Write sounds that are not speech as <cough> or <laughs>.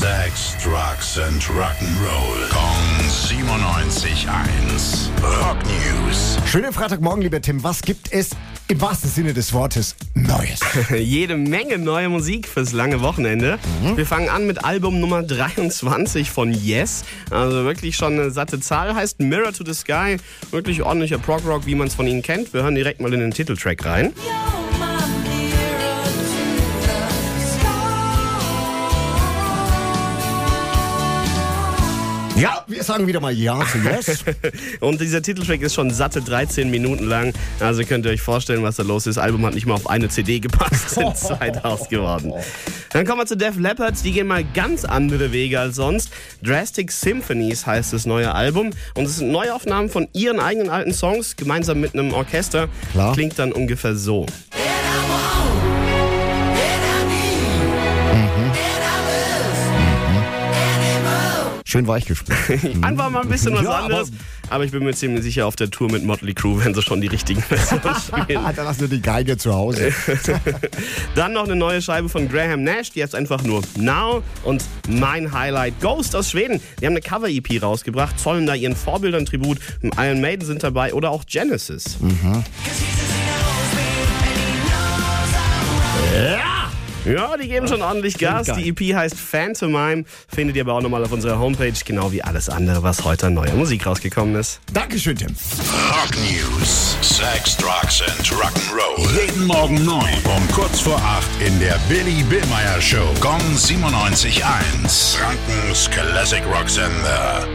Sex, Drugs and Rock'n'Roll. Kong 97.1. Rock News. Schönen Freitagmorgen, lieber Tim. Was gibt es im wahrsten Sinne des Wortes Neues? <laughs> Jede Menge neue Musik fürs lange Wochenende. Wir fangen an mit Album Nummer 23 von Yes. Also wirklich schon eine satte Zahl. Heißt Mirror to the Sky. Wirklich ordentlicher Prog-Rock, wie man es von ihnen kennt. Wir hören direkt mal in den Titeltrack rein. Ja, wir sagen wieder mal Ja zu Yes. <laughs> Und dieser Titeltrack ist schon satte 13 Minuten lang. Also könnt ihr euch vorstellen, was da los ist. Das Album hat nicht mal auf eine CD gepasst, <laughs> sind zwei draus geworden. Dann kommen wir zu Def Leppard. Die gehen mal ganz andere Wege als sonst. Drastic Symphonies heißt das neue Album. Und es sind Neuaufnahmen von ihren eigenen alten Songs, gemeinsam mit einem Orchester. Klar. Klingt dann ungefähr so. Schön weich gesprochen. Einfach <laughs> mal ein bisschen was Ja, aber- anderes. Aber ich bin mir ziemlich sicher, auf der Tour mit Motley Crue werden sie schon die richtigen Versionen <laughs> spielen. Dann hast du die Geige zu Hause. <laughs> Dann noch eine neue Scheibe von Graham Nash, die heißt einfach nur Now. Und mein Highlight, Ghost aus Schweden. Die haben eine Cover-EP rausgebracht, zollen da ihren Vorbildern Tribut. Iron Maiden sind dabei oder auch Genesis. Ja, die geben schon ordentlich Gas. geil. Die EP heißt Phantomime. Findet ihr aber auch nochmal auf unserer Homepage, genau wie alles andere, was heute an neuer Musik rausgekommen ist. Dankeschön, Tim. Rock News. Sex, Drugs and Rock'n'Roll. Jeden Morgen 9 um kurz vor 8 in der Billy Billmeyer Show. Gong 97.1. Frankens Classic Rock Sender.